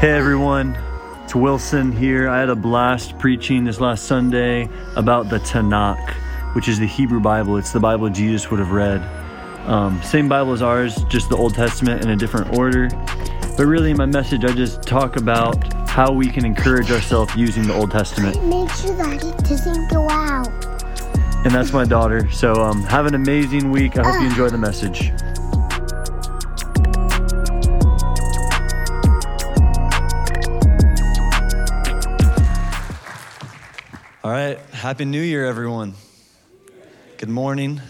Hey everyone, it's Wilson here. I had a blast preaching this last Sunday about the Tanakh, which is the Hebrew Bible. It's the Bible Jesus would have read. Um, same Bible as ours, just the Old Testament in a different order. But really, in my message, I just talk about how we can encourage ourselves using the Old Testament. Make sure that it doesn't go out. And that's my daughter. So um, have an amazing week. I hope you enjoy the message. All right. Happy New Year, everyone. Good morning.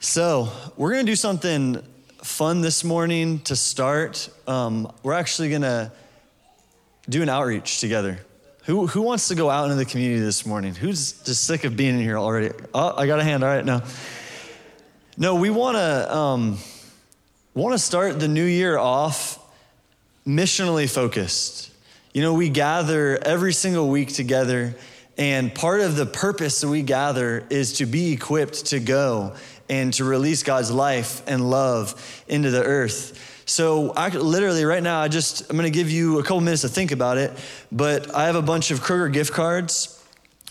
So, we're going to do something fun this morning to start. Um, we're actually going to do an outreach together. Who, who wants to go out into the community this morning? Who's just sick of being in here already? Oh, I got a hand. All right, no. No, we want to um, want to start the new year off missionally focused. You know, we gather every single week together, and part of the purpose that we gather is to be equipped to go and to release God's life and love into the earth. So, I, literally, right now, I just I'm going to give you a couple minutes to think about it. But I have a bunch of Kroger gift cards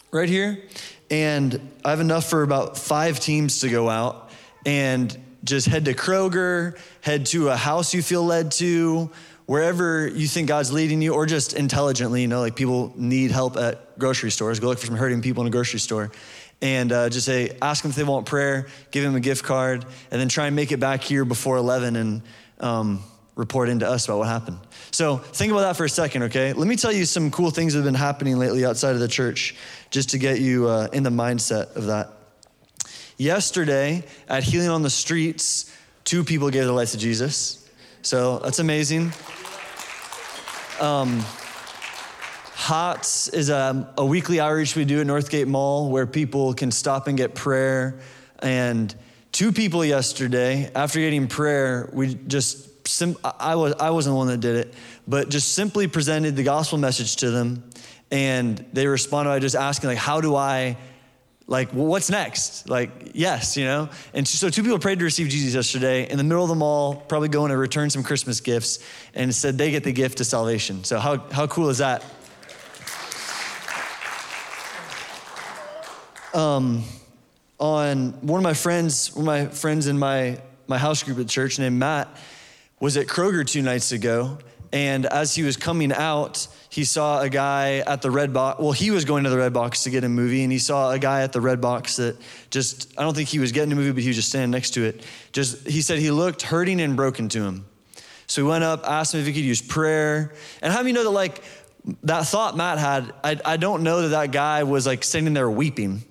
right here, and I have enough for about five teams to go out and just head to Kroger, head to a house you feel led to, wherever you think God's leading you, or just intelligently, you know, like people need help at grocery stores. Go look for some hurting people in a grocery store. And uh, just say, ask them if they want prayer, give them a gift card, and then try and make it back here before 11 and um, report into us about what happened. So think about that for a second, okay? Let me tell you some cool things that have been happening lately outside of the church, just to get you uh, in the mindset of that. Yesterday at Healing on the Streets, two people gave their lives to Jesus. So that's amazing. Um, HOTS is a, a, weekly outreach we do at Northgate Mall where people can stop and get prayer. And two people yesterday, after getting prayer, we just, sim- I, was, I wasn't the one that did it, but just simply presented the gospel message to them. And they responded by just asking, like, how do I like well, what's next? Like yes you know? And so two people prayed to receive jesus yesterday in the middle of the mall probably going to return some christmas gifts and said they get the gift of salvation. So how, how cool is that? Um, on one of my friends one of my friends in my my house group at church named matt was at kroger two nights ago and as he was coming out he saw a guy at the Redbox. Well, he was going to the Redbox to get a movie, and he saw a guy at the Redbox that just, I don't think he was getting a movie, but he was just standing next to it. Just, he said he looked hurting and broken to him. So he went up, asked him if he could use prayer. And how many know that, like, that thought Matt had, I, I don't know that that guy was like sitting there weeping.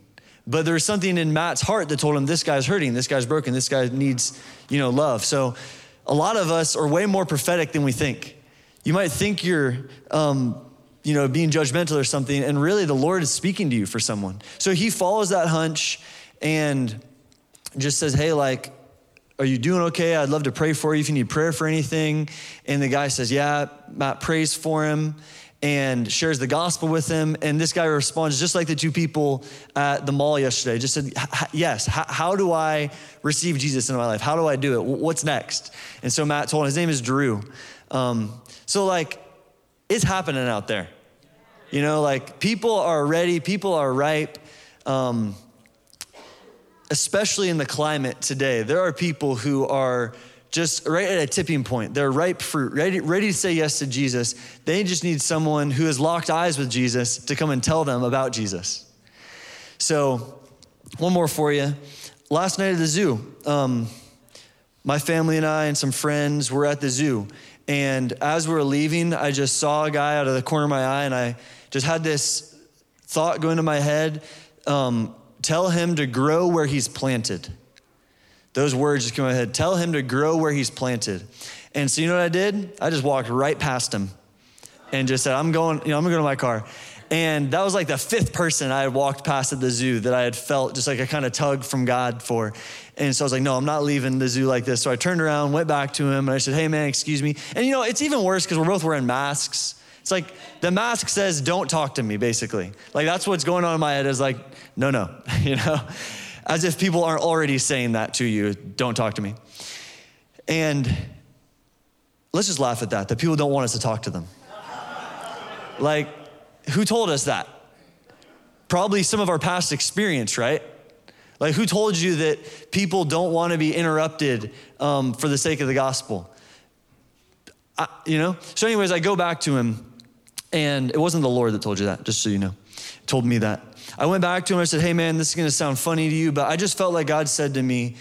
But there was something in Matt's heart that told him, this guy's hurting, this guy's broken, this guy needs, you know, love. So a lot of us are way more prophetic than we think. You might think you're, um, you know, being judgmental or something, and really the Lord is speaking to you for someone. So he follows that hunch and just says, hey, like, are you doing okay? I'd love to pray for you if you need prayer for anything. And the guy says, yeah. Matt prays for him and shares the gospel with him. And this guy responds just like the two people at the mall yesterday, just said, Yes, how, do I receive Jesus in my life? How do I do it? What's next? And so Matt told him, his name is Drew. Um, so, like, it's happening out there. You know, like, people are ready, people are ripe. Um, especially in the climate today, there are people who are just right at a tipping point. They're ripe fruit, ready, ready to say yes to Jesus. They just need someone who has locked eyes with Jesus to come and tell them about Jesus. So, one more for you. Last night at the zoo, um, my family and I and some friends were at the zoo, and as we were leaving, I just saw a guy out of the corner of my eye, and I just had this thought go into my head um, tell him to grow where he's planted. Those words just came in my head. Tell him to grow where he's planted. And so you know what I did? I just walked right past him and just said, I'm going, you know, I'm gonna go to my car. And that was like the fifth person I had walked past at the zoo that I had felt just like a kind of tug from God for. And so I was like, no, I'm not leaving the zoo like this. So I turned around, went back to him, and I said, hey, man, excuse me. And you know, it's even worse because we're both wearing masks. It's like the mask says, don't talk to me, basically. Like that's what's going on in my head is like, no, no, you know, as if people aren't already saying that to you, don't talk to me. And let's just laugh at that, that people don't want us to talk to them. like, who told us that? Probably some of our past experience, right? Like, who told you that people don't want to be interrupted um, for the sake of the gospel? I, you know? So, anyways, I go back to him, and it wasn't the Lord that told you that, just so you know. Told me that. I went back to him, I said, Hey, man, this is going to sound funny to you, but I just felt like God said to me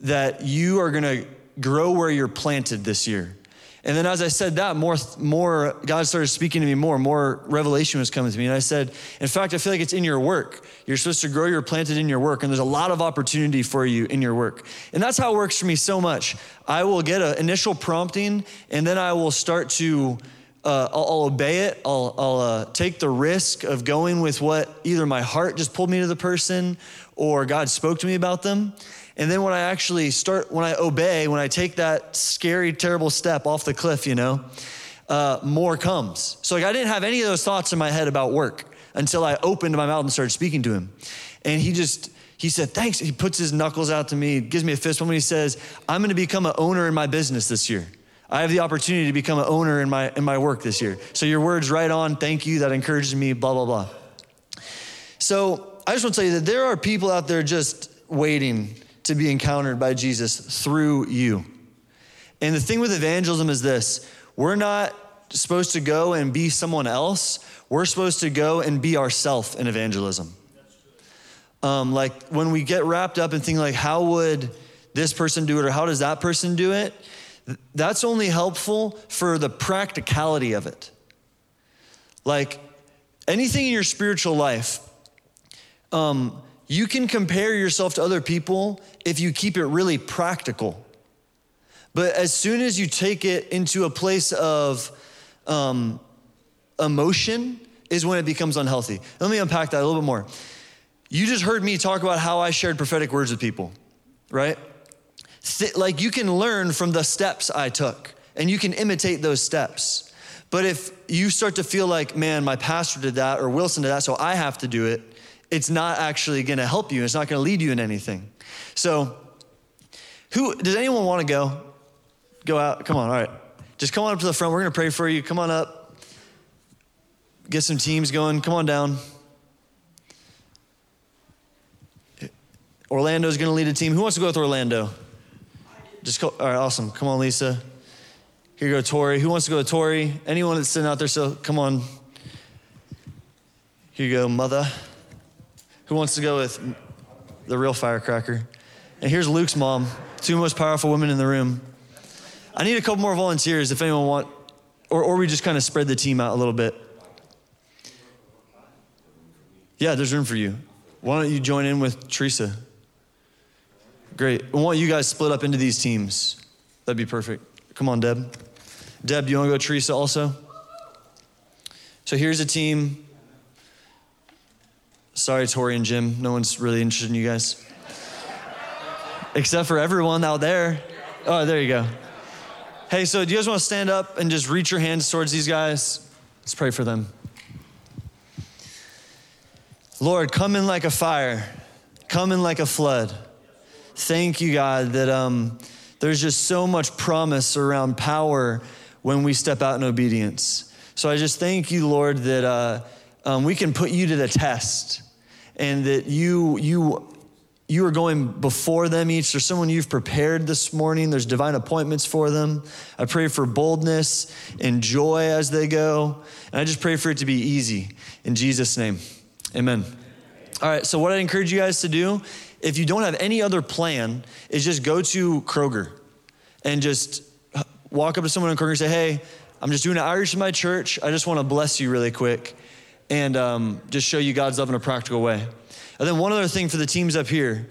that you are going to grow where you're planted this year. And then as I said that, more, more, God started speaking to me more, more revelation was coming to me. And I said, in fact, I feel like it's in your work. You're supposed to grow, you're planted in your work, and there's a lot of opportunity for you in your work. And that's how it works for me so much. I will get an initial prompting, and then I will start to, uh, I'll, I'll, obey it. I'll, I'll uh, take the risk of going with what either my heart just pulled me to the person or God spoke to me about them. And then when I actually start, when I obey, when I take that scary, terrible step off the cliff, you know, uh, more comes. So like I didn't have any of those thoughts in my head about work until I opened my mouth and started speaking to him. And he just, he said, thanks. He puts his knuckles out to me, gives me a fist bump, and he says, I'm gonna become an owner in my business this year. I have the opportunity to become an owner in my in my work this year. So your words right on, thank you, that encourages me, blah, blah, blah. So I just want to tell you that there are people out there just waiting to be encountered by Jesus through you. And the thing with evangelism is this we're not supposed to go and be someone else, we're supposed to go and be ourself in evangelism. Um, like when we get wrapped up in thinking like, how would this person do it or how does that person do it? That's only helpful for the practicality of it. Like anything in your spiritual life, um, you can compare yourself to other people if you keep it really practical. But as soon as you take it into a place of um, emotion, is when it becomes unhealthy. Let me unpack that a little bit more. You just heard me talk about how I shared prophetic words with people, right? like you can learn from the steps I took and you can imitate those steps. But if you start to feel like, man, my pastor did that or Wilson did that, so I have to do it, it's not actually going to help you. It's not going to lead you in anything. So, who does anyone want to go? Go out. Come on. All right. Just come on up to the front. We're going to pray for you. Come on up. Get some teams going. Come on down. Orlando's going to lead a team. Who wants to go with Orlando? Just go. All right, awesome. Come on, Lisa. Here you go, Tori. Who wants to go with Tori? Anyone that's sitting out there, so come on. Here you go, Mother. Who wants to go with the real firecracker? And here's Luke's mom, two most powerful women in the room. I need a couple more volunteers if anyone want, or, or we just kind of spread the team out a little bit. Yeah, there's room for you. Why don't you join in with Teresa? Great. I want you guys split up into these teams. That'd be perfect. Come on, Deb. Deb, you want to go Teresa also? So here's a team. Sorry, Tori and Jim. No one's really interested in you guys. Except for everyone out there. Oh, there you go. Hey, so do you guys want to stand up and just reach your hands towards these guys? Let's pray for them. Lord, come in like a fire, come in like a flood. Thank you, God, that um, there's just so much promise around power when we step out in obedience. So I just thank you, Lord, that uh, um, we can put you to the test and that you, you, you are going before them each. There's someone you've prepared this morning. There's divine appointments for them. I pray for boldness and joy as they go. And I just pray for it to be easy. In Jesus' name, amen. All right, so what I encourage you guys to do, if you don't have any other plan, is just go to Kroger and just walk up to someone in Kroger and say, hey, I'm just doing an outreach in my church. I just want to bless you really quick and um, just show you God's love in a practical way. And then one other thing for the teams up here,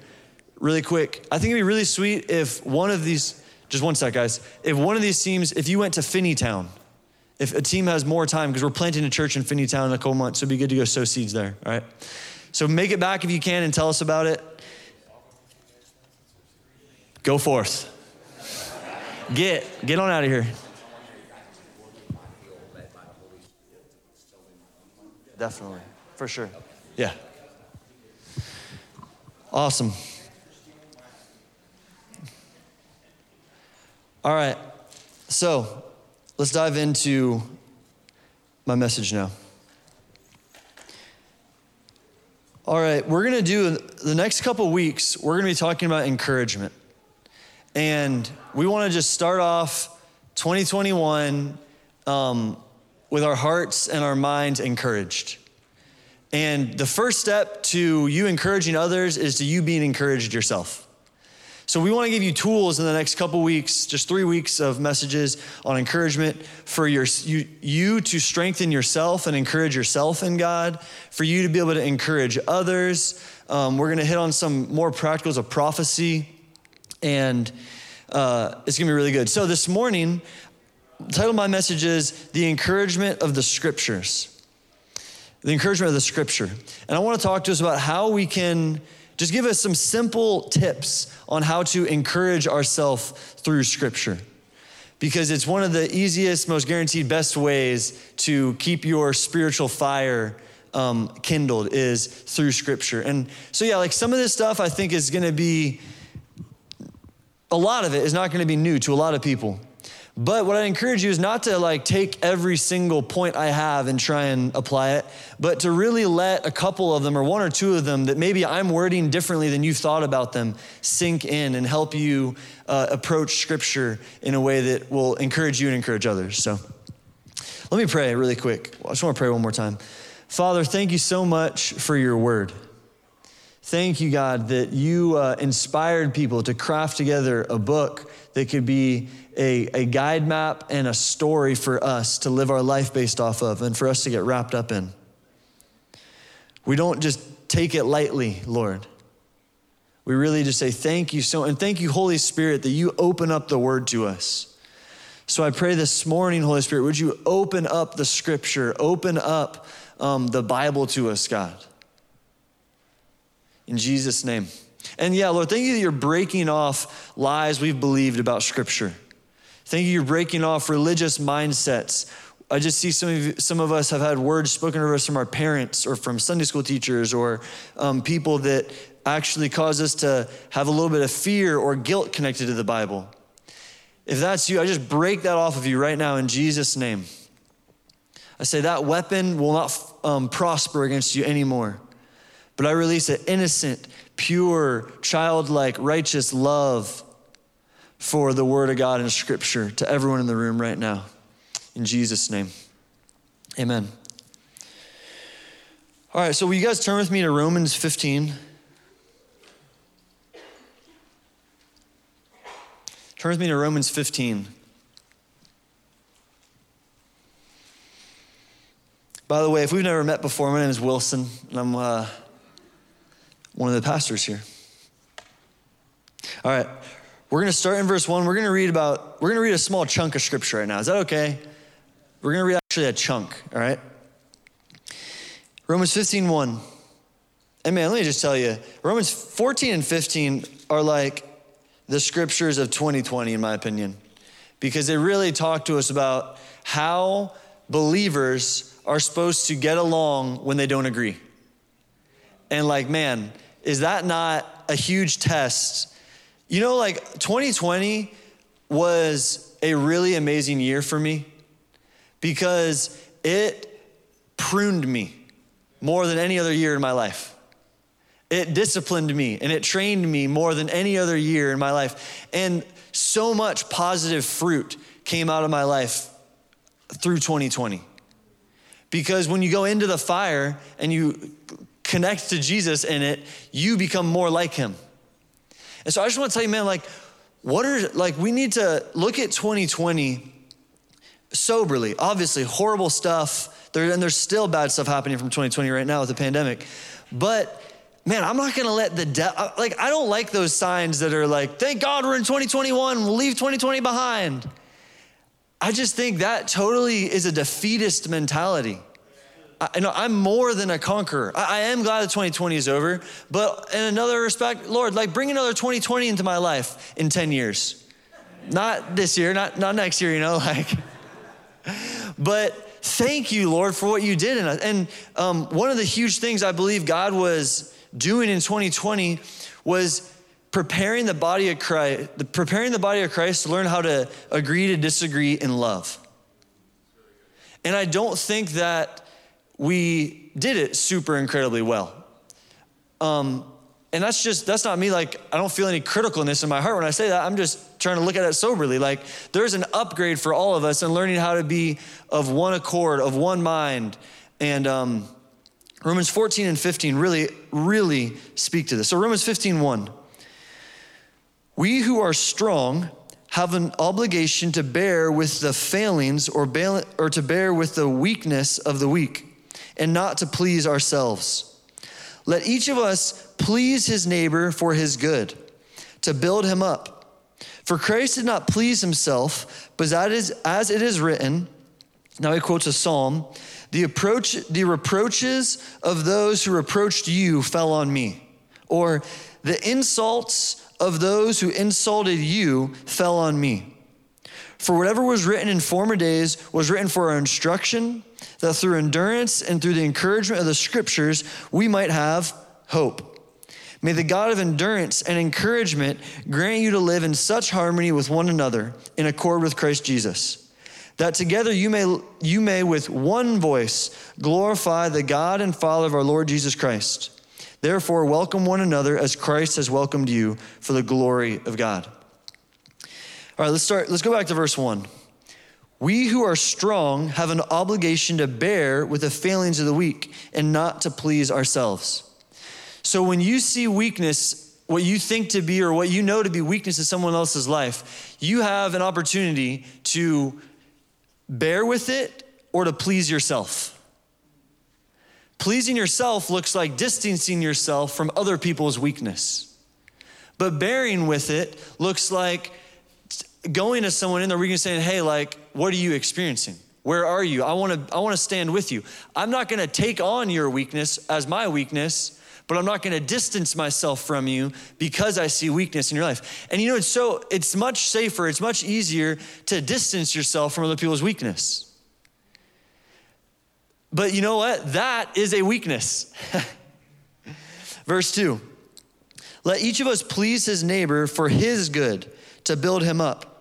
really quick. I think it'd be really sweet if one of these, just one sec, guys. If one of these teams, if you went to Finneytown, if a team has more time, because we're planting a church in Finneytown in a couple months, so it'd be good to go sow seeds there, all right? So make it back if you can and tell us about it. Go forth. Get, get on out of here. Definitely, for sure. Yeah. Awesome. All right. So, let's dive into my message now. All right, we're going to do the next couple weeks, we're going to be talking about encouragement. And we want to just start off 2021 um, with our hearts and our minds encouraged. And the first step to you encouraging others is to you being encouraged yourself. So we want to give you tools in the next couple weeks, just three weeks of messages on encouragement for your, you, you to strengthen yourself and encourage yourself in God, for you to be able to encourage others. Um, we're going to hit on some more practicals of prophecy, and uh, it's going to be really good. So this morning, title of my message is The Encouragement of the Scriptures. The encouragement of the Scripture. And I want to talk to us about how we can just give us some simple tips on how to encourage ourselves through Scripture. Because it's one of the easiest, most guaranteed, best ways to keep your spiritual fire um, kindled is through Scripture. And so, yeah, like some of this stuff I think is going to be, a lot of it is not going to be new to a lot of people. But what I encourage you is not to like take every single point I have and try and apply it, but to really let a couple of them or one or two of them that maybe I'm wording differently than you've thought about them sink in and help you uh, approach scripture in a way that will encourage you and encourage others. So let me pray really quick. I just want to pray one more time. Father, thank you so much for your word. Thank you, God, that you uh, inspired people to craft together a book that could be a, a guide map and a story for us to live our life based off of and for us to get wrapped up in. We don't just take it lightly, Lord. We really just say thank you so, and thank you, Holy Spirit, that you open up the word to us. So I pray this morning, Holy Spirit, would you open up the scripture, open up um, the Bible to us, God. In Jesus' name. And yeah, Lord, thank you that you're breaking off lies we've believed about scripture. Thank you, you're breaking off religious mindsets. I just see some of, some of us have had words spoken to us from our parents or from Sunday school teachers or um, people that actually cause us to have a little bit of fear or guilt connected to the Bible. If that's you, I just break that off of you right now in Jesus' name. I say that weapon will not um, prosper against you anymore. But I release an innocent, pure, childlike, righteous love for the Word of God in Scripture to everyone in the room right now. In Jesus' name, amen. All right, so will you guys turn with me to Romans 15? Turn with me to Romans 15. By the way, if we've never met before, my name is Wilson, and I'm uh, one of the pastors here. All right, we're going to start in verse 1. We're going to read about, we're going to read a small chunk of scripture right now. Is that okay? We're going to read actually a chunk, all right? Romans 15, 1. And man, let me just tell you, Romans 14 and 15 are like the scriptures of 2020, in my opinion, because they really talk to us about how believers are supposed to get along when they don't agree. And like, man, is that not a huge test you know, like 2020 was a really amazing year for me because it pruned me more than any other year in my life. It disciplined me and it trained me more than any other year in my life. And so much positive fruit came out of my life through 2020. Because when you go into the fire and you connect to Jesus in it, you become more like him. And so I just want to tell you, man, like, what are, like, we need to look at 2020 soberly. Obviously, horrible stuff. There, and there's still bad stuff happening from 2020 right now with the pandemic. But man, I'm not gonna let the de- like I don't like those signs that are like, thank God we're in 2021, we'll leave 2020 behind. I just think that totally is a defeatist mentality. I, know I'm more than a conqueror. I, I, am glad that 2020 is over, but in another respect, Lord, like bring another 2020 into my life in 10 years. Not this year, not, not next year, you know, like, but thank you, Lord, for what you did us. And um, one of the huge things I believe God was doing in 2020 was preparing the body of Christ, preparing the body of Christ to learn how to agree to disagree in love. And I don't think that we did it super incredibly well. Um, and that's just, that's not me like, I don't feel any criticalness in my heart when I say that. I'm just trying to look at it soberly. Like, there's an upgrade for all of us in learning how to be of one accord, of one mind. And um, Romans 14 and 15 really, really speak to this. So, Romans 15, 1. We who are strong have an obligation to bear with the failings or, bail- or to bear with the weakness of the weak and not to please ourselves. Let each of us please his neighbor for his good, to build him up. For Christ did not please himself, but that is as it is written, now he quotes a psalm, the, approach, the reproaches of those who reproached you fell on me. Or the insults of those who insulted you fell on me. For whatever was written in former days was written for our instruction, that through endurance and through the encouragement of the scriptures, we might have hope. May the God of endurance and encouragement grant you to live in such harmony with one another in accord with Christ Jesus, that together you may, you may with one voice glorify the God and Father of our Lord Jesus Christ. Therefore, welcome one another as Christ has welcomed you for the glory of God. All right, let's start. Let's go back to verse one. We who are strong have an obligation to bear with the failings of the weak and not to please ourselves. So when you see weakness, what you think to be or what you know to be weakness in someone else's life, you have an opportunity to bear with it or to please yourself. Pleasing yourself looks like distancing yourself from other people's weakness. But bearing with it looks like going to someone in the region saying, hey, like, what are you experiencing? Where are you? I want to I want to stand with you. I'm not to take on your weakness as my weakness, but I'm not to distance myself from you because I see weakness in your life. And you know, it's so it's much safer, it's much easier to distance yourself from other people's weakness. But you know what? That is a weakness. Verse 2. Let each of us please his neighbor for his good, to build him up.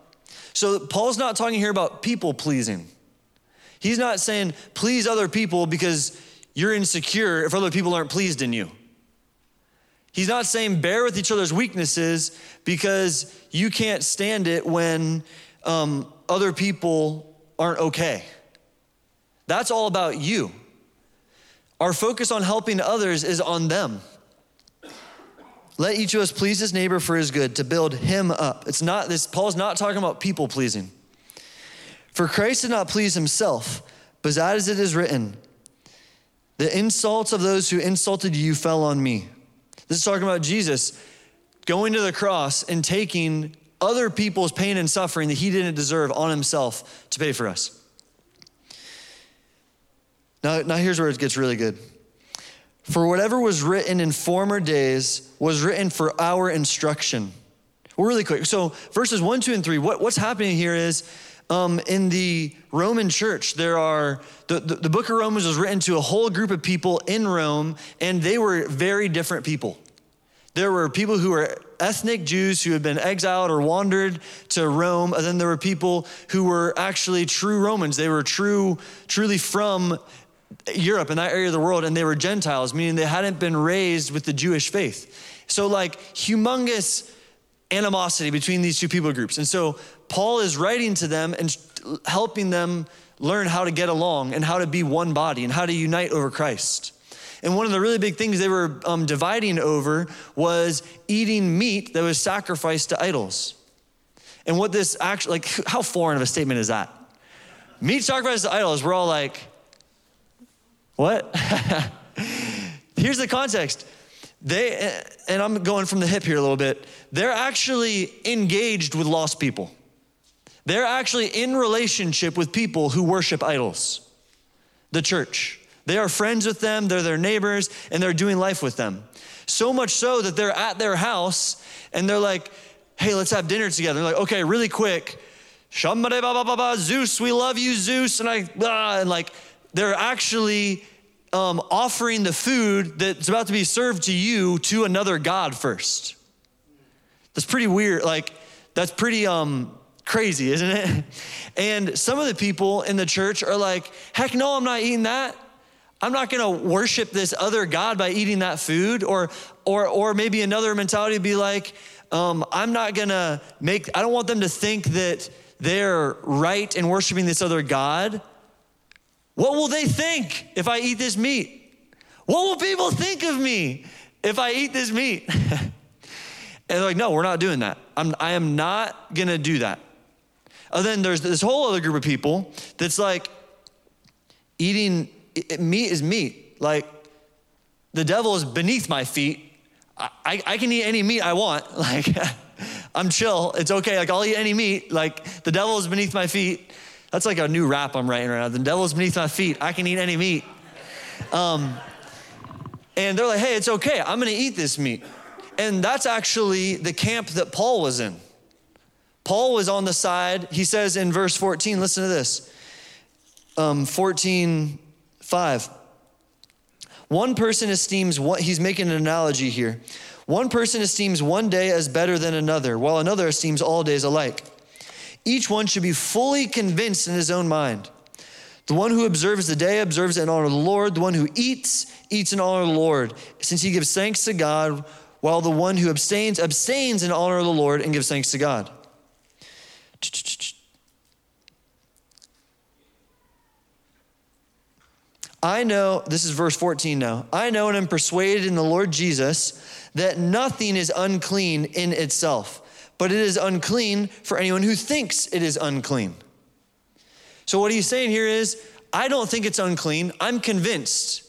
So Paul's not talking here about people pleasing. He's not saying please other people because you're insecure if other people aren't pleased in you. He's not saying bear with each other's weaknesses because you can't stand it when um, other people aren't okay. That's all about you. Our focus on helping others is on them. Let each of us please his neighbor for his good, to build him up. It's not this, Paul's not talking about people pleasing. For Christ did not please himself, but as it is written, the insults of those who insulted you fell on me. This is talking about Jesus going to the cross and taking other people's pain and suffering that he didn't deserve on himself to pay for us. Now, now here's where it gets really good. For whatever was written in former days was written for our instruction. Well, really quick. So, verses one, two, and three, what, what's happening here is um, in the Roman church, there are, the, the, the book of Romans was written to a whole group of people in Rome, and they were very different people. There were people who were ethnic Jews who had been exiled or wandered to Rome, and then there were people who were actually true Romans. They were true, truly from Europe and that area of the world, and they were Gentiles, meaning they hadn't been raised with the Jewish faith. So, like, humongous animosity between these two people groups. And so, Paul is writing to them and helping them learn how to get along and how to be one body and how to unite over Christ. And one of the really big things they were um, dividing over was eating meat that was sacrificed to idols. And what this actually, like, how foreign of a statement is that? Meat sacrificed to idols, we're all like, what? Here's the context. They, and I'm going from the hip here a little bit, they're actually engaged with lost people. They're actually in relationship with people who worship idols, the church. They are friends with them, they're their neighbors, and they're doing life with them. So much so that they're at their house and they're like, hey, let's have dinner together. They're like, okay, really quick. Shambhade ba ba ba ba, Zeus, we love you, Zeus. And I, ah, and like, they're actually um, offering the food that's about to be served to you to another God first. That's pretty weird. Like, that's pretty um, Crazy, isn't it? And some of the people in the church are like, heck no, I'm not eating that. I'm not gonna worship this other God by eating that food. Or, or, or maybe another mentality would be like, um, I'm not gonna make, I don't want them to think that they're right in worshiping this other God. What will they think if I eat this meat? What will people think of me if I eat this meat? and they're like, no, we're not doing that. I'm, I am not gonna do that. And then there's this whole other group of people that's like, eating meat is meat. Like, the devil is beneath my feet. I, I, can eat any meat I want. Like, I'm chill. It's okay. Like, I'll eat any meat. Like, the devil is beneath my feet. That's like a new rap I'm writing right now. The devil's beneath my feet. I can eat any meat. Um, and they're like, hey, it's okay. I'm going to eat this meat. And that's actually the camp that Paul was in. Paul was on the side, he says in verse 14, listen to this. Um, 14, 5. One person esteems what he's making an analogy here. One person esteems one day as better than another, while another esteems all days alike. Each one should be fully convinced in his own mind. The one who observes the day observes in honor of the Lord. The one who eats, eats in honor of the Lord, since he gives thanks to God, while the one who abstains, abstains in honor of the Lord and gives thanks to God. I know, this is verse 14 now. I know and am persuaded in the Lord Jesus that nothing is unclean in itself, but it is unclean for anyone who thinks it is unclean. So, what he's saying here is, I don't think it's unclean. I'm convinced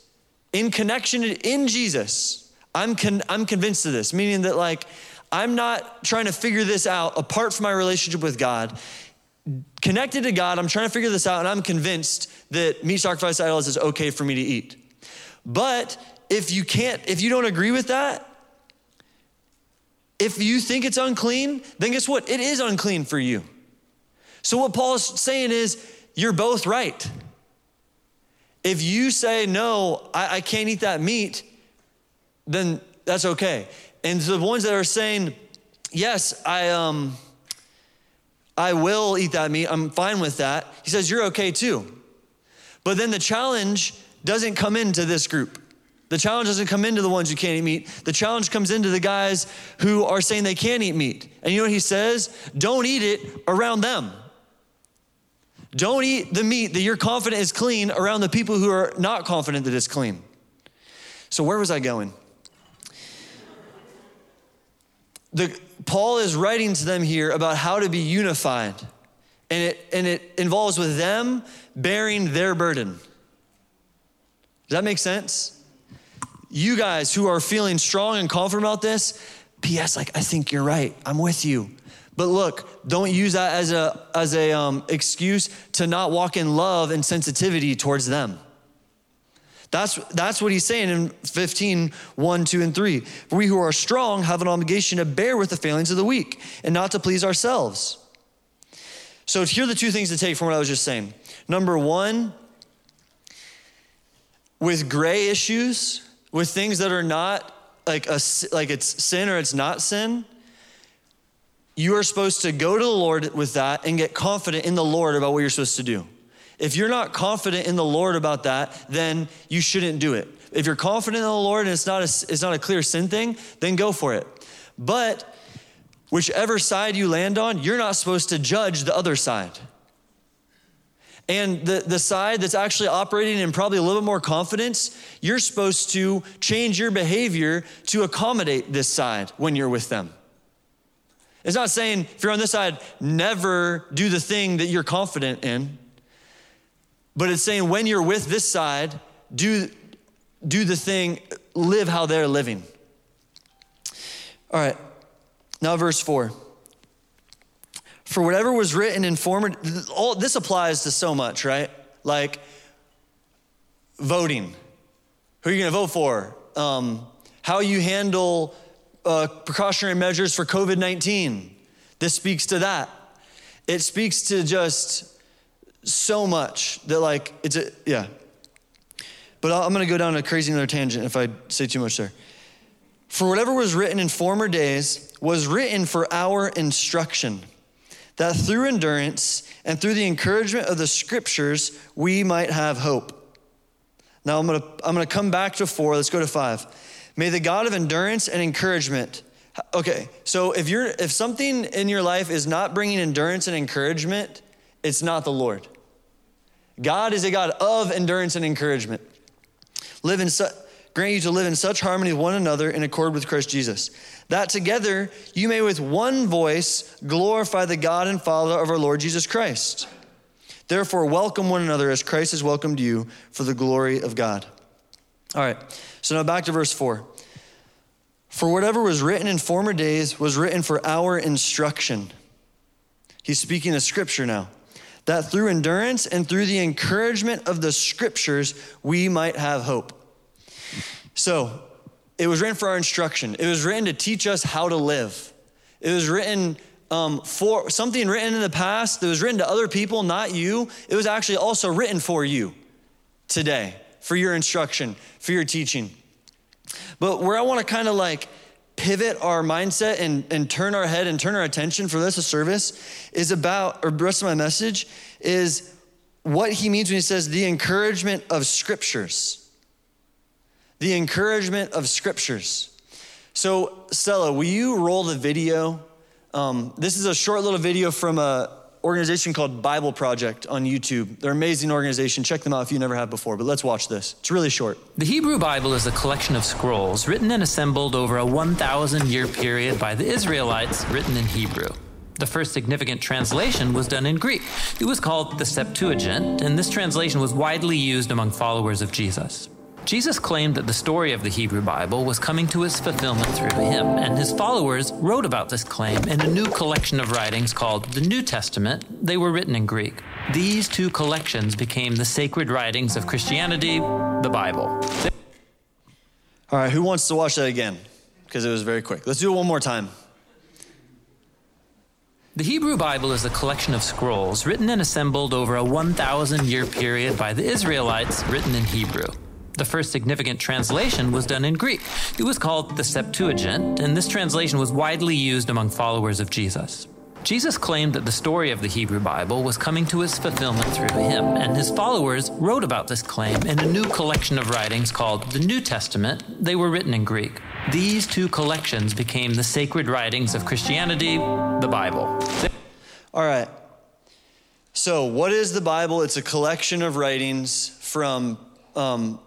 in connection in Jesus. I'm, con- I'm convinced of this, meaning that, like, I'm not trying to figure this out apart from my relationship with God connected to God, I'm trying to figure this out, and I'm convinced that meat sacrificed to idols is okay for me to eat. But if you can't, if you don't agree with that, if you think it's unclean, then guess what? It is unclean for you. So what Paul is saying is, you're both right. If you say, no, I, I can't eat that meat, then that's okay. And the ones that are saying, yes, I um I will eat that meat. I'm fine with that. He says, You're okay too. But then the challenge doesn't come into this group. The challenge doesn't come into the ones who can't eat meat. The challenge comes into the guys who are saying they can't eat meat. And you know what he says? Don't eat it around them. Don't eat the meat that you're confident is clean around the people who are not confident that it's clean. So, where was I going? The, Paul is writing to them here about how to be unified. And it, and it involves with them bearing their burden. Does that make sense? You guys who are feeling strong and confident about this, P.S., like, I think you're right. I'm with you. But look, don't use that as a, as a um, excuse to not walk in love and sensitivity towards them. That's, that's what he's saying in 15, 1, 2, and 3. For we who are strong have an obligation to bear with the failings of the weak and not to please ourselves. So here are the two things to take from what I was just saying. Number one, with gray issues, with things that are not like a like it's sin or it's not sin, you are supposed to go to the Lord with that and get confident in the Lord about what you're supposed to do. If you're not confident in the Lord about that, then you shouldn't do it. If you're confident in the Lord and it's not a, it's not a clear sin thing, then go for it. But whichever side you land on, you're not supposed to judge the other side. And the, the side that's actually operating in probably a little bit more confidence, you're supposed to change your behavior to accommodate this side when you're with them. It's not saying if you're on this side, never do the thing that you're confident in. But it's saying when you're with this side, do, do the thing, live how they're living. All right, now verse 4. For whatever was written in former, all, this applies to so much, right? Like voting. Who are you gonna vote for? Um, how you handle uh, precautionary measures for COVID 19. This speaks to that. It speaks to just so much that like it's a yeah. But I'm going to go down a crazy another tangent if I say too much there. For whatever was written in former days was written for our instruction, that through endurance and through the encouragement of the scriptures, we might have hope. Now I'm gonna, I'm gonna come back to four. Let's go to five. May the God of endurance and encouragement. Okay, so if you're if something in your life is not bringing endurance and encouragement, it's not the Lord. God is a God of endurance and encouragement. Live in su- grant you to live in such harmony with one another in accord with Christ Jesus, that together you may with one voice glorify the God and Father of our Lord Jesus Christ. Therefore, welcome one another as Christ has welcomed you for the glory of God. All right, so now back to verse 4. For whatever was written in former days was written for our instruction. He's speaking of scripture now. That through endurance and through the encouragement of the scriptures, we might have hope. So, it was written for our instruction. It was written to teach us how to live. It was written um, for something written in the past that was written to other people, not you. It was actually also written for you today, for your instruction, for your teaching. But where I want to kind of like pivot our mindset and, and turn our head and turn our attention for this service is about, or the rest of my message is what he means when he says the encouragement of scriptures the encouragement of scriptures. So, Stella, will you roll the video? Um, this is a short little video from a organization called Bible Project on YouTube. They're an amazing organization. Check them out if you never have before, but let's watch this. It's really short. The Hebrew Bible is a collection of scrolls written and assembled over a 1,000 year period by the Israelites, written in Hebrew. The first significant translation was done in Greek. It was called the Septuagint, and this translation was widely used among followers of Jesus. Jesus claimed that the story of the Hebrew Bible was coming to its fulfillment through him, and his followers wrote about this claim in a new collection of writings called the New Testament. They were written in Greek. These two collections became the sacred writings of Christianity, the Bible. All right, who wants to watch that again? Because it was very quick. Let's do it one more time. The Hebrew Bible is a collection of scrolls written and assembled over a 1,000 year period by the Israelites, written in Hebrew. The first significant translation was done in Greek. It was called the Septuagint, and this translation was widely used among followers of Jesus. Jesus claimed that the story of the Hebrew Bible was coming to its fulfillment through him, and his followers wrote about this claim in a new collection of writings called the New Testament. They were written in Greek. These two collections became the sacred writings of Christianity, the Bible. All right. So, what is the Bible? It's a collection of writings from um,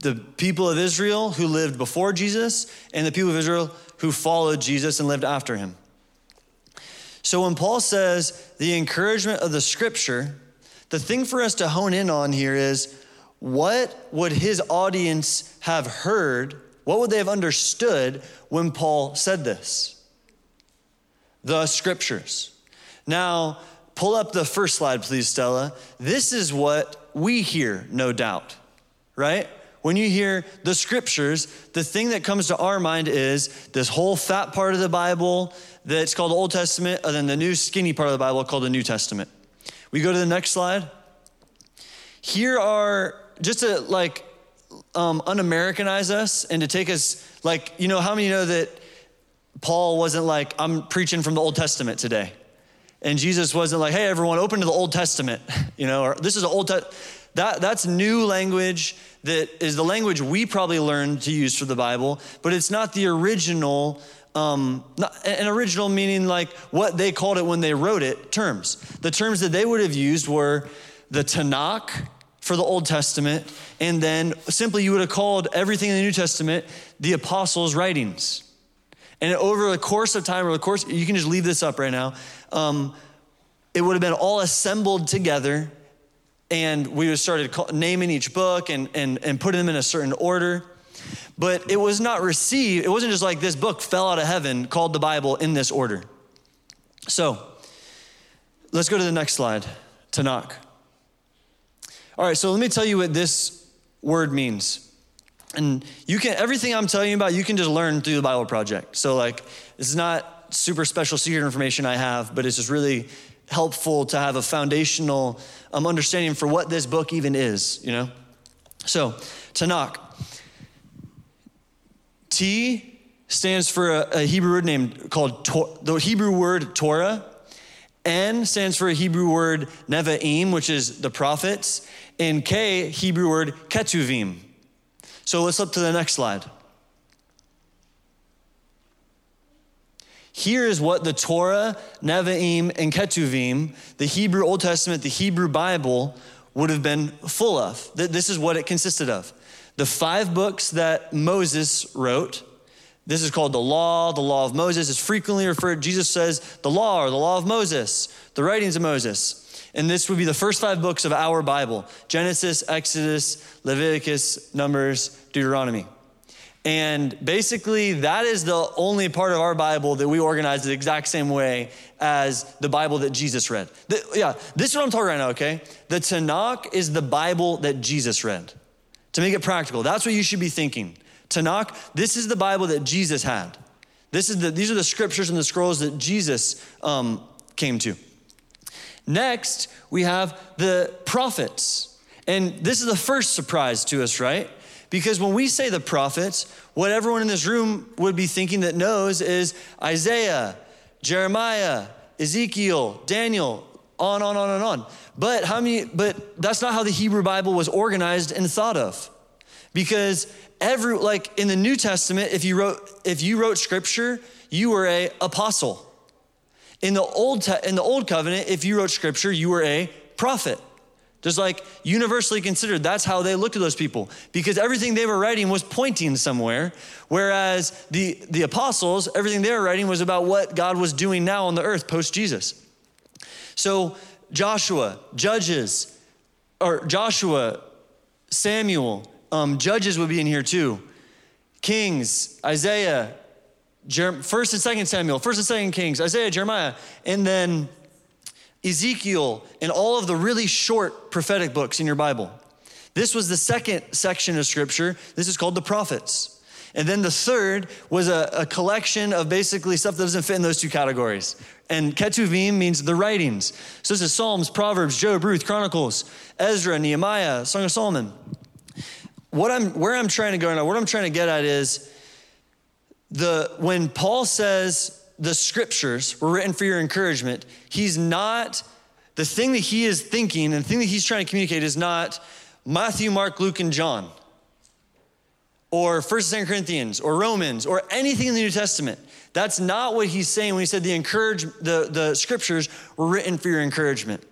the people of Israel who lived before Jesus and the people of Israel who followed Jesus and lived after him. So when Paul says the encouragement of the scripture, the thing for us to hone in on here is what would his audience have heard? What would they have understood when Paul said this? The scriptures. Now, pull up the first slide, please, Stella. This is what we hear, no doubt, right? When you hear the scriptures, the thing that comes to our mind is this whole fat part of the Bible that's called the Old Testament, and then the new skinny part of the Bible called the New Testament. We go to the next slide. Here are just to like um, un-Americanize us and to take us like you know how many know that Paul wasn't like I'm preaching from the Old Testament today, and Jesus wasn't like Hey everyone, open to the Old Testament, you know, or this is an Old Testament that, that's new language that is the language we probably learned to use for the Bible, but it's not the original, um, not, an original meaning like what they called it when they wrote it terms. The terms that they would have used were the Tanakh for the Old Testament, and then simply you would have called everything in the New Testament the apostles' writings. And over the course of time, or the course, you can just leave this up right now. Um, it would have been all assembled together and we started naming each book and, and, and putting them in a certain order. But it was not received, it wasn't just like this book fell out of heaven called the Bible in this order. So let's go to the next slide Tanakh. All right, so let me tell you what this word means. And you can, everything I'm telling you about, you can just learn through the Bible Project. So, like, it's not super special secret information I have, but it's just really helpful to have a foundational um, understanding for what this book even is, you know? So, Tanakh. T stands for a, a Hebrew word named called, the Hebrew word Torah. N stands for a Hebrew word Nevi'im, which is the prophets, and K, Hebrew word ketuvim. So let's flip to the next slide. Here is what the Torah, Nevi'im, and Ketuvim, the Hebrew Old Testament, the Hebrew Bible, would have been full of. This is what it consisted of. The five books that Moses wrote, this is called the law, the law of Moses. is frequently referred, Jesus says, the law or the law of Moses, the writings of Moses. And this would be the first five books of our Bible Genesis, Exodus, Leviticus, Numbers, Deuteronomy. And basically, that is the only part of our Bible that we organize the exact same way as the Bible that Jesus read. The, yeah, this is what I'm talking right now, okay? The Tanakh is the Bible that Jesus read. To make it practical, that's what you should be thinking. Tanakh, this is the Bible that Jesus had. This is the, these are the scriptures and the scrolls that Jesus um, came to. Next, we have the prophets. And this is the first surprise to us, right? Because when we say the prophets, what everyone in this room would be thinking that knows is Isaiah, Jeremiah, Ezekiel, Daniel, on, on, on, and on. But how many, but that's not how the Hebrew Bible was organized and thought of. Because every, like in the New Testament, if you wrote, if you wrote scripture, you were a apostle. In the old, in the old covenant, if you wrote scripture, you were a prophet. Just like universally considered, that's how they looked at those people because everything they were writing was pointing somewhere. Whereas the, the apostles, everything they were writing was about what God was doing now on the earth post Jesus. So Joshua, Judges, or Joshua, Samuel, um, Judges would be in here too. Kings, Isaiah, Jer- First and Second Samuel, First and Second Kings, Isaiah, Jeremiah, and then Ezekiel, and all of the really short prophetic books in your Bible. This was the second section of scripture. This is called the prophets. And then the third was a, a, collection of basically stuff that doesn't fit in those two categories. And Ketuvim means the writings. So this is Psalms, Proverbs, Job, Ruth, Chronicles, Ezra, Nehemiah, Song of Solomon. What I'm, where I'm trying to go now, what I'm trying to get at is the, when Paul says the scriptures were written for your encouragement, he's not, the thing that he is thinking and the thing that he's trying to communicate is not Matthew, Mark, Luke, and John, or First and Corinthians, or Romans, or anything in the New Testament. That's not what he's saying when he said the encourage the, the scriptures were written for your encouragement.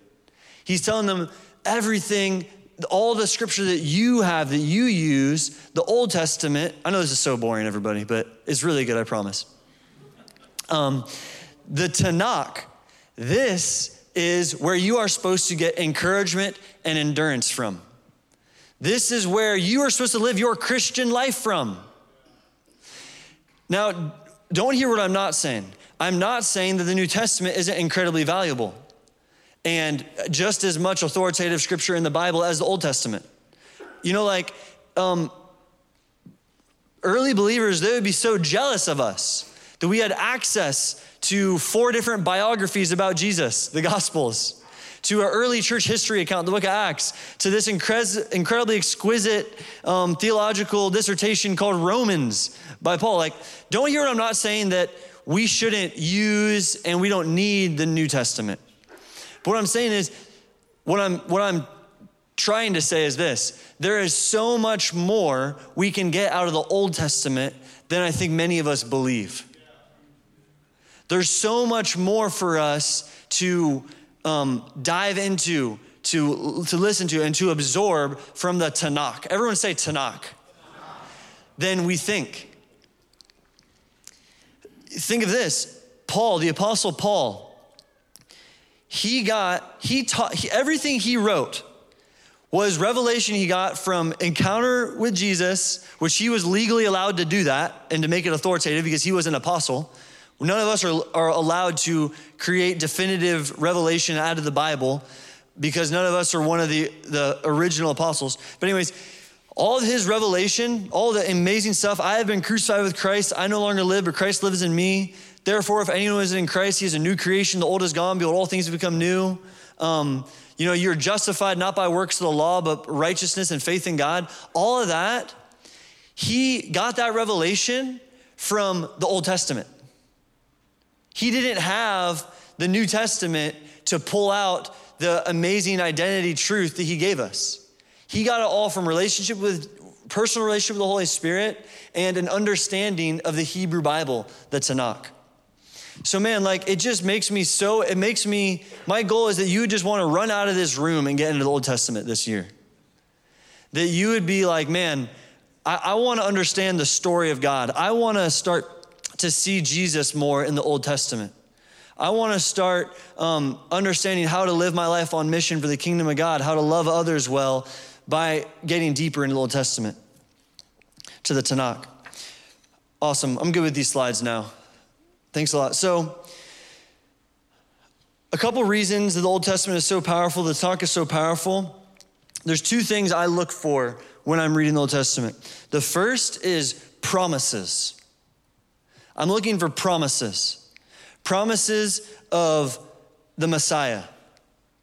He's telling them everything, all the scripture that you have, that you use, the Old Testament. I know this is so boring, everybody, but it's really good, I promise. Um, the Tanakh, this is where you are supposed to get encouragement and endurance from. This is where you are supposed to live your Christian life from. Now, don't hear what I'm not saying. I'm not saying that the New Testament isn't incredibly valuable and just as much authoritative scripture in the Bible as the Old Testament. You know, like um, early believers, they would be so jealous of us that we had access to four different biographies about Jesus, the Gospels, to an early church history account, the book of Acts, to this incredibly exquisite um, theological dissertation called Romans by Paul. Like, don't hear what I'm not saying that we shouldn't use and we don't need the New Testament. But what I'm saying is, what I'm, what I'm trying to say is this there is so much more we can get out of the Old Testament than I think many of us believe. There's so much more for us to um, dive into, to, to listen to, and to absorb from the Tanakh. Everyone say Tanakh. Than we think. Think of this Paul, the Apostle Paul, he got, he taught, he, everything he wrote was revelation he got from encounter with Jesus, which he was legally allowed to do that and to make it authoritative because he was an apostle. None of us are, are allowed to create definitive revelation out of the Bible because none of us are one of the, the original apostles. But, anyways, all of his revelation, all the amazing stuff, I have been crucified with Christ. I no longer live, but Christ lives in me. Therefore, if anyone is in Christ, he is a new creation. The old is gone, behold, all things have become new. Um, you know, you're justified not by works of the law, but righteousness and faith in God. All of that, he got that revelation from the Old Testament. He didn't have the New Testament to pull out the amazing identity truth that He gave us. He got it all from relationship with personal relationship with the Holy Spirit and an understanding of the Hebrew Bible, the Tanakh. So, man, like it just makes me so, it makes me, my goal is that you just want to run out of this room and get into the Old Testament this year. That you would be like, man, I, I want to understand the story of God. I want to start to see Jesus more in the Old Testament. I want to start um, understanding how to live my life on mission for the kingdom of God, how to love others well by getting deeper into the Old Testament to the Tanakh. Awesome. I'm good with these slides now. Thanks a lot. So, a couple reasons that the Old Testament is so powerful, the Tanakh is so powerful. There's two things I look for when I'm reading the Old Testament. The first is promises. I'm looking for promises. Promises of the Messiah.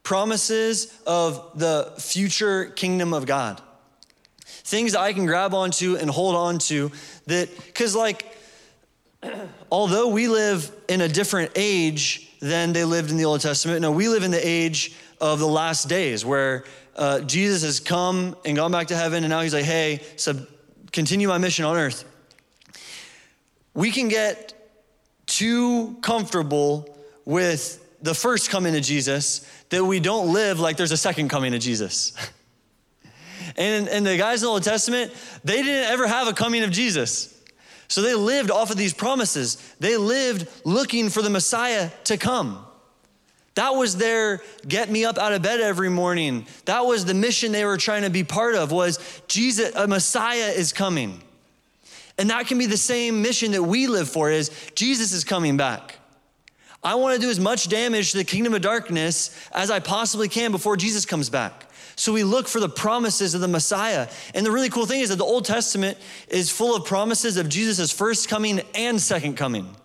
Promises of the future kingdom of God. Things that I can grab onto and hold on to that, because, like, although we live in a different age than they lived in the Old Testament, no, we live in the age of the last days where uh, Jesus has come and gone back to heaven, and now he's like, hey, so continue my mission on earth. We can get too comfortable with the first coming of Jesus that we don't live like there's a second coming of Jesus. and, and the guys in the Old Testament, they didn't ever have a coming of Jesus. So they lived off of these promises. They lived looking for the Messiah to come. That was their get me up out of bed every morning. That was the mission they were trying to be part of was Jesus a Messiah is coming. And that can be the same mission that we live for is Jesus is coming back. I want to do as much damage to the kingdom of darkness as I possibly can before Jesus comes back. So we look for the promises of the Messiah. And the really cool thing is that the Old Testament is full of promises of Jesus' first coming and second coming.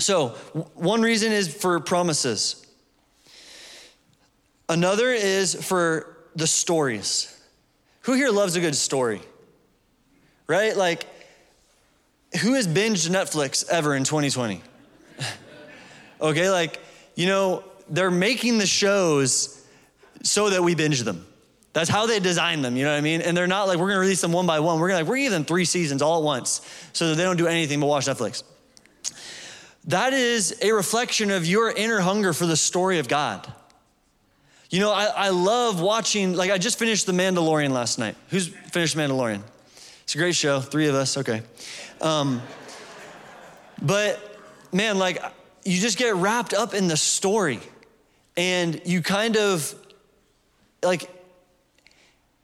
So, one reason is for promises. Another is for the stories. Who here loves a good story? Right? Like, who has binged Netflix ever in 2020? okay, like, you know, they're making the shows so that we binge them. That's how they design them, you know what I mean? And they're not like, we're gonna release them one by one. We're gonna like, we're gonna give them three seasons all at once so that they don't do anything but watch Netflix. That is a reflection of your inner hunger for the story of God. You know, I, I love watching, like, I just finished The Mandalorian last night. Who's finished Mandalorian? It's a great show, three of us, okay. Um, but man, like, you just get wrapped up in the story and you kind of, like,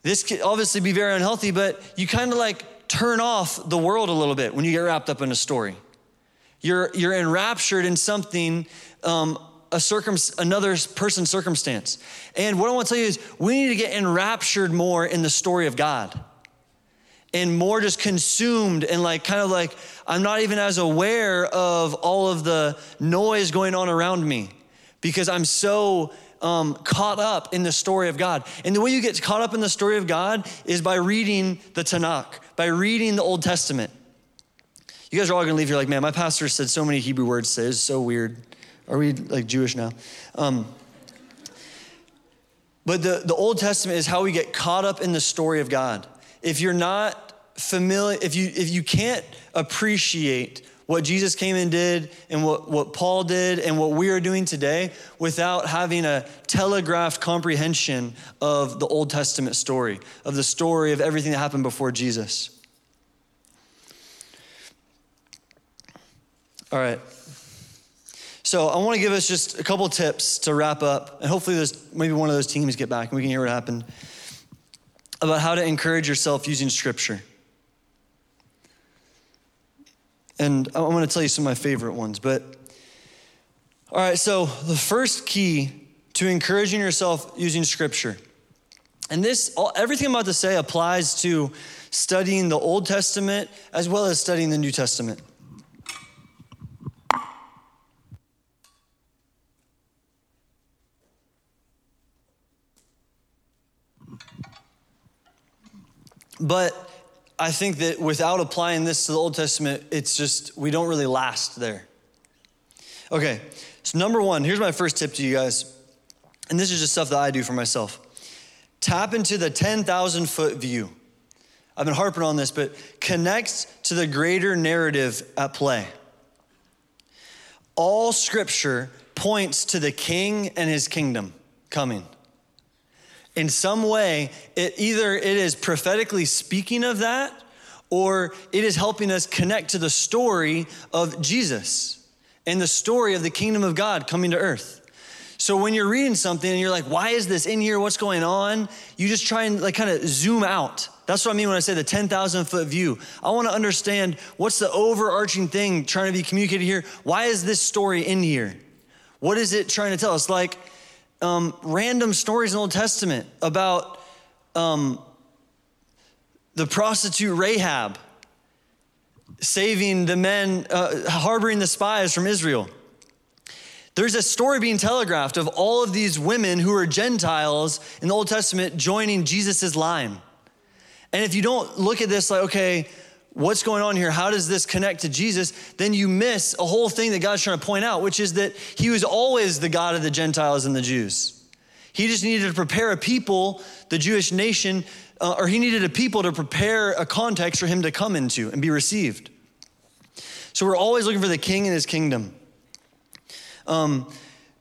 this could obviously be very unhealthy, but you kind of like turn off the world a little bit when you get wrapped up in a story. You're, you're enraptured in something, um, a circum, another person's circumstance. And what I want to tell you is we need to get enraptured more in the story of God and more just consumed and like kind of like I'm not even as aware of all of the noise going on around me because I'm so um, caught up in the story of God. And the way you get caught up in the story of God is by reading the Tanakh, by reading the Old Testament. You guys are all gonna leave here like, man, my pastor said so many Hebrew words today. It's so weird. Are we like Jewish now? Um, but the, the Old Testament is how we get caught up in the story of God. If you're not familiar, if you if you can't appreciate what Jesus came and did and what, what Paul did and what we are doing today without having a telegraphed comprehension of the Old Testament story, of the story of everything that happened before Jesus. All right. So I want to give us just a couple tips to wrap up, and hopefully, there's maybe one of those teams get back and we can hear what happened about how to encourage yourself using Scripture. And I'm going to tell you some of my favorite ones. But all right, so the first key to encouraging yourself using Scripture, and this all, everything I'm about to say applies to studying the Old Testament as well as studying the New Testament. But I think that without applying this to the Old Testament, it's just, we don't really last there. Okay, so number one, here's my first tip to you guys. And this is just stuff that I do for myself. Tap into the 10,000 foot view. I've been harping on this, but connect to the greater narrative at play. All scripture points to the king and his kingdom coming. In some way, it either it is prophetically speaking of that or it is helping us connect to the story of Jesus and the story of the kingdom of God coming to earth. So when you're reading something and you're like, why is this in here? What's going on? You just try and like kind of zoom out. That's what I mean when I say the 10,000 foot view. I want to understand what's the overarching thing trying to be communicated here. Why is this story in here? What is it trying to tell us? Like um, random stories in the Old Testament about um, the prostitute Rahab saving the men, uh, harboring the spies from Israel. There's a story being telegraphed of all of these women who are Gentiles in the Old Testament joining Jesus' line. And if you don't look at this like, okay, what's going on here? How does this connect to Jesus? Then you miss a whole thing that God's trying to point out, which is that He was always the God of the Gentiles and the Jews. He just needed to prepare a people, the Jewish nation, uh, or He needed a people to prepare a context for Him to come into and be received. So we're always looking for the King and His kingdom. Um,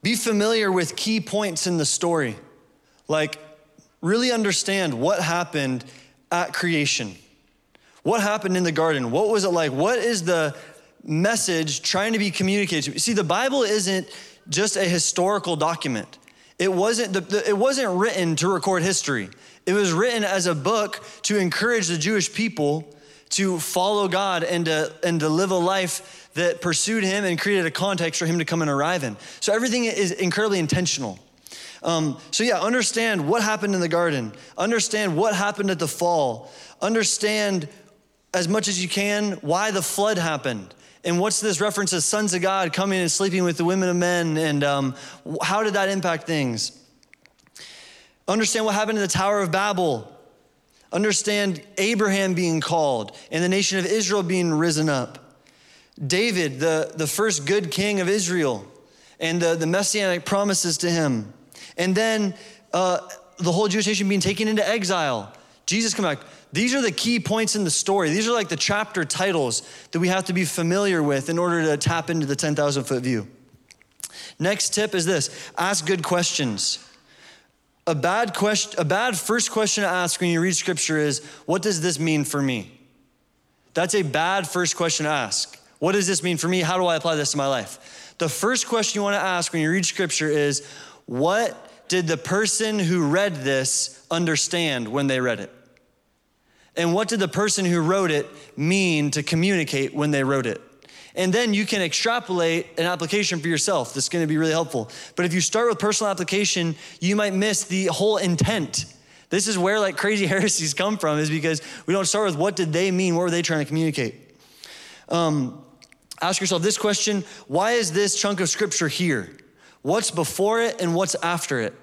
be familiar with key points in the story. Like, really understand what happened at creation. What happened in the garden? What was it like? What is the message trying to be communicated? To me? See, the Bible isn't just a historical document. It wasn't, the, the, it wasn't written to record history. It was written as a book to encourage the Jewish people to follow God and to, and to live a life that pursued him and created a context for him to come and arrive in. So everything is incredibly intentional. Um, so, yeah, understand what happened in the garden, understand what happened at the fall, understand as much as you can why the flood happened. And what's this reference of sons of God coming and sleeping with the women of men? And um, how did that impact things? Understand what happened in the Tower of Babel. Understand Abraham being called and the nation of Israel being risen up. David, the, the first good king of Israel, and the, the messianic promises to him. And then uh, the whole Jewish nation being taken into exile. Jesus come back. These are the key points in the story. These are like the chapter titles that we have to be familiar with in order to tap into the 10,000 foot view. Next tip is this ask good questions. A bad question, a bad first question to ask when you read scripture is, what does this mean for me? That's a bad first question to ask. What does this mean for me? How do I apply this to my life? The first question you want to ask when you read scripture is, what did the person who read this understand when they read it? And what did the person who wrote it mean to communicate when they wrote it? And then you can extrapolate an application for yourself that's to be really helpful. But if you start with personal application, you might miss the whole intent. This is where like crazy heresies come from, is because we don't start with what did they mean? What were they trying to communicate? Um, ask yourself this question why is this chunk of scripture here? What's before it and what's after it?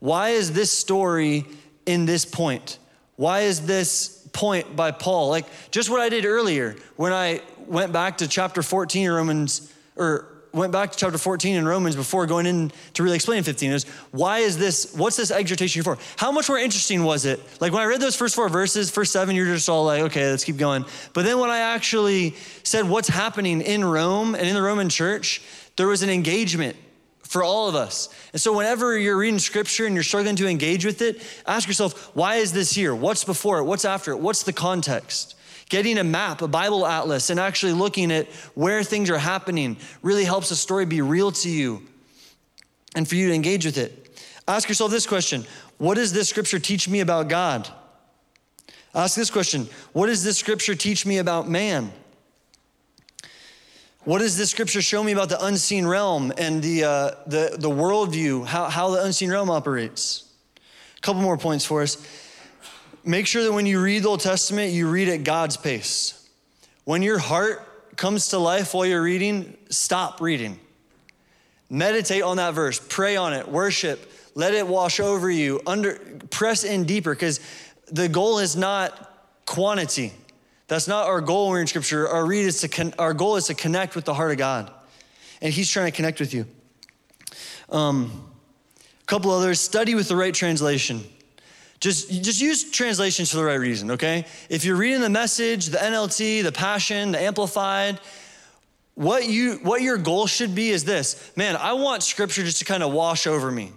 Why is this story in this point? Why is this point by Paul? Like just what I did earlier when I went back to chapter 14 in Romans, or went back to chapter 14 in Romans before going in to really explain 15 is why is this, what's this exhortation for? How much more interesting was it? Like when I read those first four verses, first seven, you're just all like, okay, let's keep going. But then when I actually said what's happening in Rome and in the Roman church, there was an engagement for all of us. And so, whenever you're reading scripture and you're struggling to engage with it, ask yourself, why is this here? What's before it? What's after it? What's the context? Getting a map, a Bible atlas, and actually looking at where things are happening really helps a story be real to you and for you to engage with it. Ask yourself this question What does this scripture teach me about God? Ask this question What does this scripture teach me about man? What does this scripture show me about the unseen realm and the, uh, the, the worldview, how, how the unseen realm operates? A couple more points for us. Make sure that when you read the Old Testament, you read at God's pace. When your heart comes to life while you're reading, stop reading. Meditate on that verse, pray on it, worship, let it wash over you, under, press in deeper, because the goal is not quantity. That's not our goal when we're in scripture. Our, read is to con- our goal is to connect with the heart of God. and He's trying to connect with you. Um, a couple others study with the right translation. Just, just use translations for the right reason, okay? If you're reading the message, the NLT, the Passion, the Amplified, what, you, what your goal should be is this man, I want scripture just to kind of wash over me.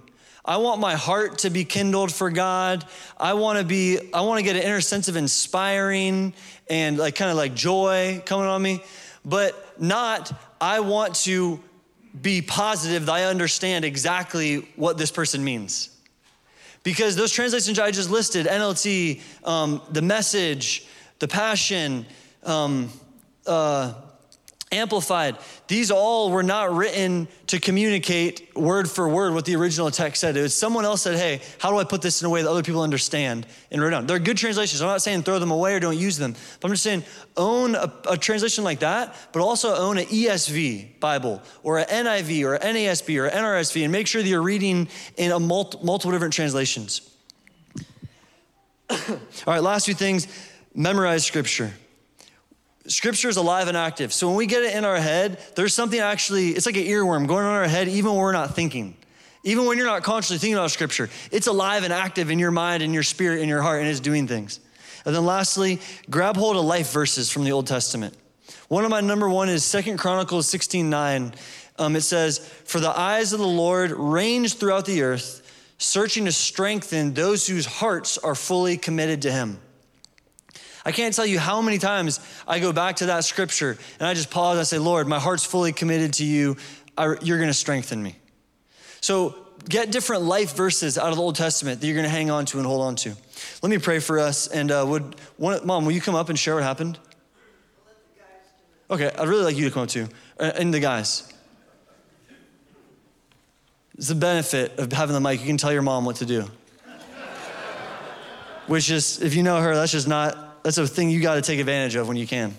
I want my heart to be kindled for God. I want to be, I want to get an inner sense of inspiring and like kind of like joy coming on me, but not, I want to be positive that I understand exactly what this person means. Because those translations I just listed NLT, um, the message, the passion, um, uh, amplified, these all were not written to communicate word for word what the original text said. It was someone else said, hey, how do I put this in a way that other people understand and wrote down? They're good translations. I'm not saying throw them away or don't use them, but I'm just saying own a, a translation like that, but also own an ESV Bible or an NIV or an NASB or an NRSV and make sure that you're reading in a multi, multiple different translations. all right, last few things memorize scripture. Scripture is alive and active. So when we get it in our head, there's something actually, it's like an earworm going on our head, even when we're not thinking. Even when you're not consciously thinking about Scripture, it's alive and active in your mind in your spirit in your heart and it's doing things. And then lastly, grab hold of life verses from the Old Testament. One of my number one is Second Chronicles 16 9. Um, it says, For the eyes of the Lord range throughout the earth, searching to strengthen those whose hearts are fully committed to Him. I can't tell you how many times I go back to that scripture and I just pause and I say, Lord, my heart's fully committed to you. You're going to strengthen me. So get different life verses out of the Old Testament that you're going to hang on to and hold on to. Let me pray for us. And uh, would one, mom, will you come up and share what happened? Okay, I'd really like you to come up too, uh, and the guys. It's the benefit of having the mic. You can tell your mom what to do. Which is, if you know her, that's just not that's a thing you got to take advantage of when you can.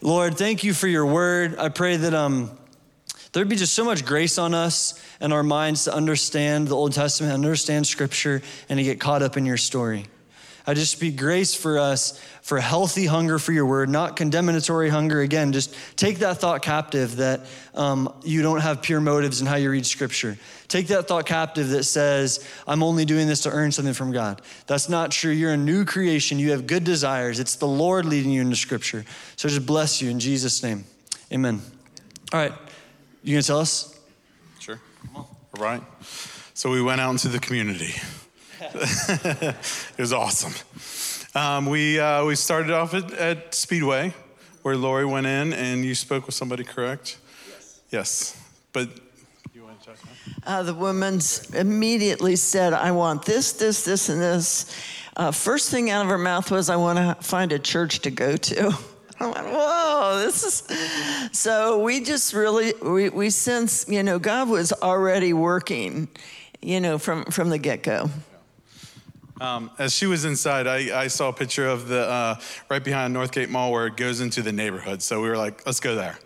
Lord, thank you for your word. I pray that um, there'd be just so much grace on us and our minds to understand the Old Testament, understand scripture, and to get caught up in your story. I just speak grace for us for healthy hunger for your word, not condemnatory hunger. Again, just take that thought captive that um, you don't have pure motives in how you read scripture. Take that thought captive that says, I'm only doing this to earn something from God. That's not true. You're a new creation. You have good desires. It's the Lord leading you into scripture. So just bless you in Jesus' name. Amen. All right. You gonna tell us? Sure. All right. So we went out into the community. it was awesome. Um, we, uh, we started off at, at, Speedway, where Lori went in, and you spoke with somebody, correct? Yes. Yes. But you want to talk uh, the woman immediately said, I want this, this, this, and this. Uh, first thing out of her mouth was, I want to find a church to go to. I went, whoa, this is. So we just really, we, we sense, you know, God was already working, you know, from, from the get go. Um, as she was inside, I, I, saw a picture of the uh, right behind Northgate Mall where it goes into the neighborhood. So we were like, let's go there.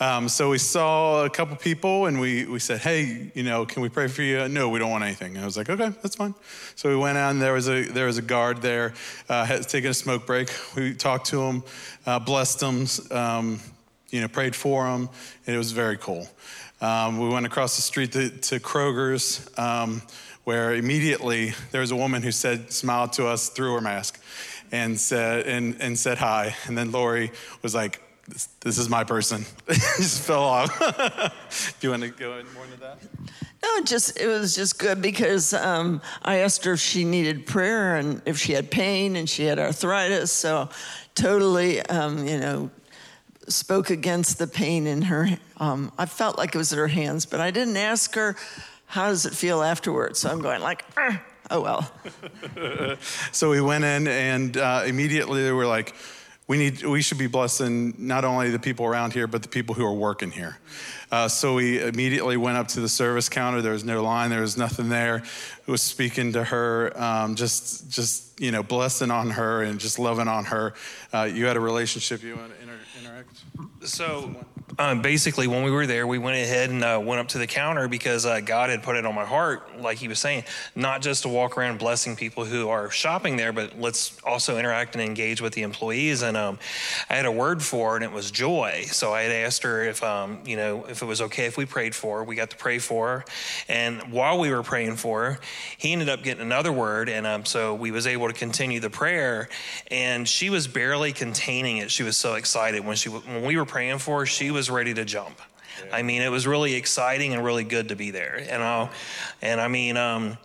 Um, so we saw a couple people and we, we said, hey, you know, can we pray for you? No, we don't want anything. And I was like, okay, that's fine. So we went out and there was a, there was a guard there, uh, had taken a smoke break. We talked to him, uh, blessed him, um, you know, prayed for him, and it was very cool. Um, we went across the street to, to Kroger's. Where immediately there was a woman who said, smiled to us through her mask and said, and, and said hi. And then Lori was like, this, this is my person. just fell off. Do you want to go in more into that? No, just it was just good because um, I asked her if she needed prayer and if she had pain and she had arthritis. So totally, um, you know, spoke against the pain in her. Um, I felt like it was in her hands, but I didn't ask her how does it feel afterwards? So I'm going like, oh well. so we went in and uh, immediately they were like, we need, we should be blessing not only the people around here, but the people who are working here. Uh, so we immediately went up to the service counter. There was no line. There was nothing there. It was speaking to her, um, just, just you know, blessing on her and just loving on her. Uh, you had a relationship. You want to inter- interact? So um, basically, when we were there, we went ahead and uh, went up to the counter because uh, God had put it on my heart, like He was saying, not just to walk around blessing people who are shopping there, but let's also interact and engage with the employees. And um, I had a word for her, and it was joy. So I had asked her if, um, you know, if it was okay if we prayed for her. We got to pray for her, and while we were praying for her, he ended up getting another word, and um, so we was able to continue the prayer. And she was barely containing it. She was so excited when she when we were praying for her. She was ready to jump. I mean, it was really exciting and really good to be there. And I, and I mean, um,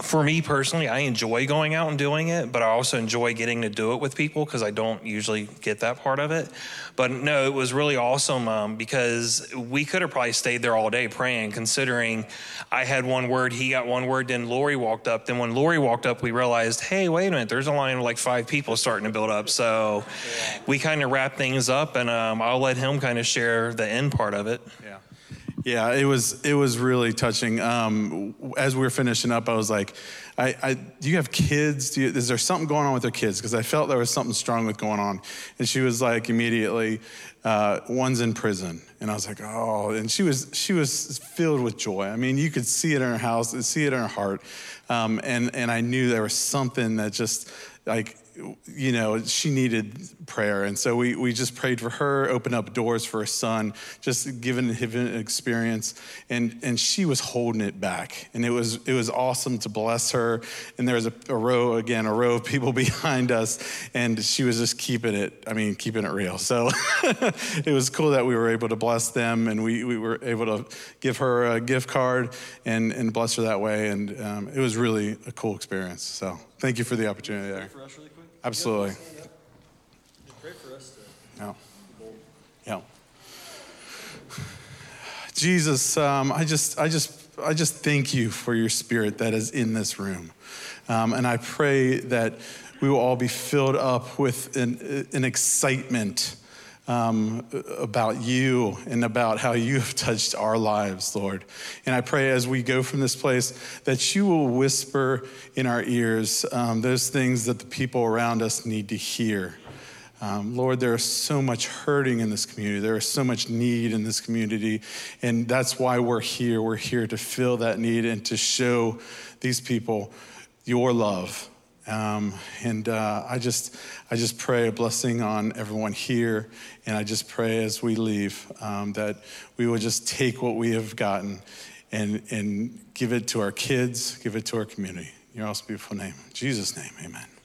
for me personally, I enjoy going out and doing it, but I also enjoy getting to do it with people because I don't usually get that part of it. But no, it was really awesome um, because we could have probably stayed there all day praying, considering I had one word, he got one word, then Lori walked up. Then when Lori walked up, we realized, hey, wait a minute, there's a line of like five people starting to build up. So we kind of wrapped things up, and um, I'll let him kind of share the end part of it. Yeah. Yeah, it was it was really touching. Um, as we were finishing up, I was like, I, I, "Do you have kids? You, is there something going on with their kids?" Because I felt there was something strong with going on. And she was like, immediately, uh, "One's in prison." And I was like, "Oh!" And she was she was filled with joy. I mean, you could see it in her house, see it in her heart. Um, and and I knew there was something that just like you know, she needed prayer. And so we, we just prayed for her, opened up doors for her son, just given him an experience. And, and she was holding it back. And it was, it was awesome to bless her. And there was a, a row, again, a row of people behind us. And she was just keeping it, I mean, keeping it real. So it was cool that we were able to bless them. And we, we were able to give her a gift card and, and bless her that way. And um, it was really a cool experience. So thank you for the opportunity there. Absolutely. Pray for us to Yeah. Yeah. Jesus, um, I just, I just, I just thank you for your spirit that is in this room, um, and I pray that we will all be filled up with an, an excitement um, about you and about how you have touched our lives, Lord. And I pray as we go from this place that you will whisper in our ears um, those things that the people around us need to hear. Um, Lord, there is so much hurting in this community. There is so much need in this community. And that's why we're here. We're here to fill that need and to show these people your love. Um, and uh, I just, I just pray a blessing on everyone here, and I just pray as we leave um, that we will just take what we have gotten and and give it to our kids, give it to our community. Your awesome, beautiful name, in Jesus' name, Amen.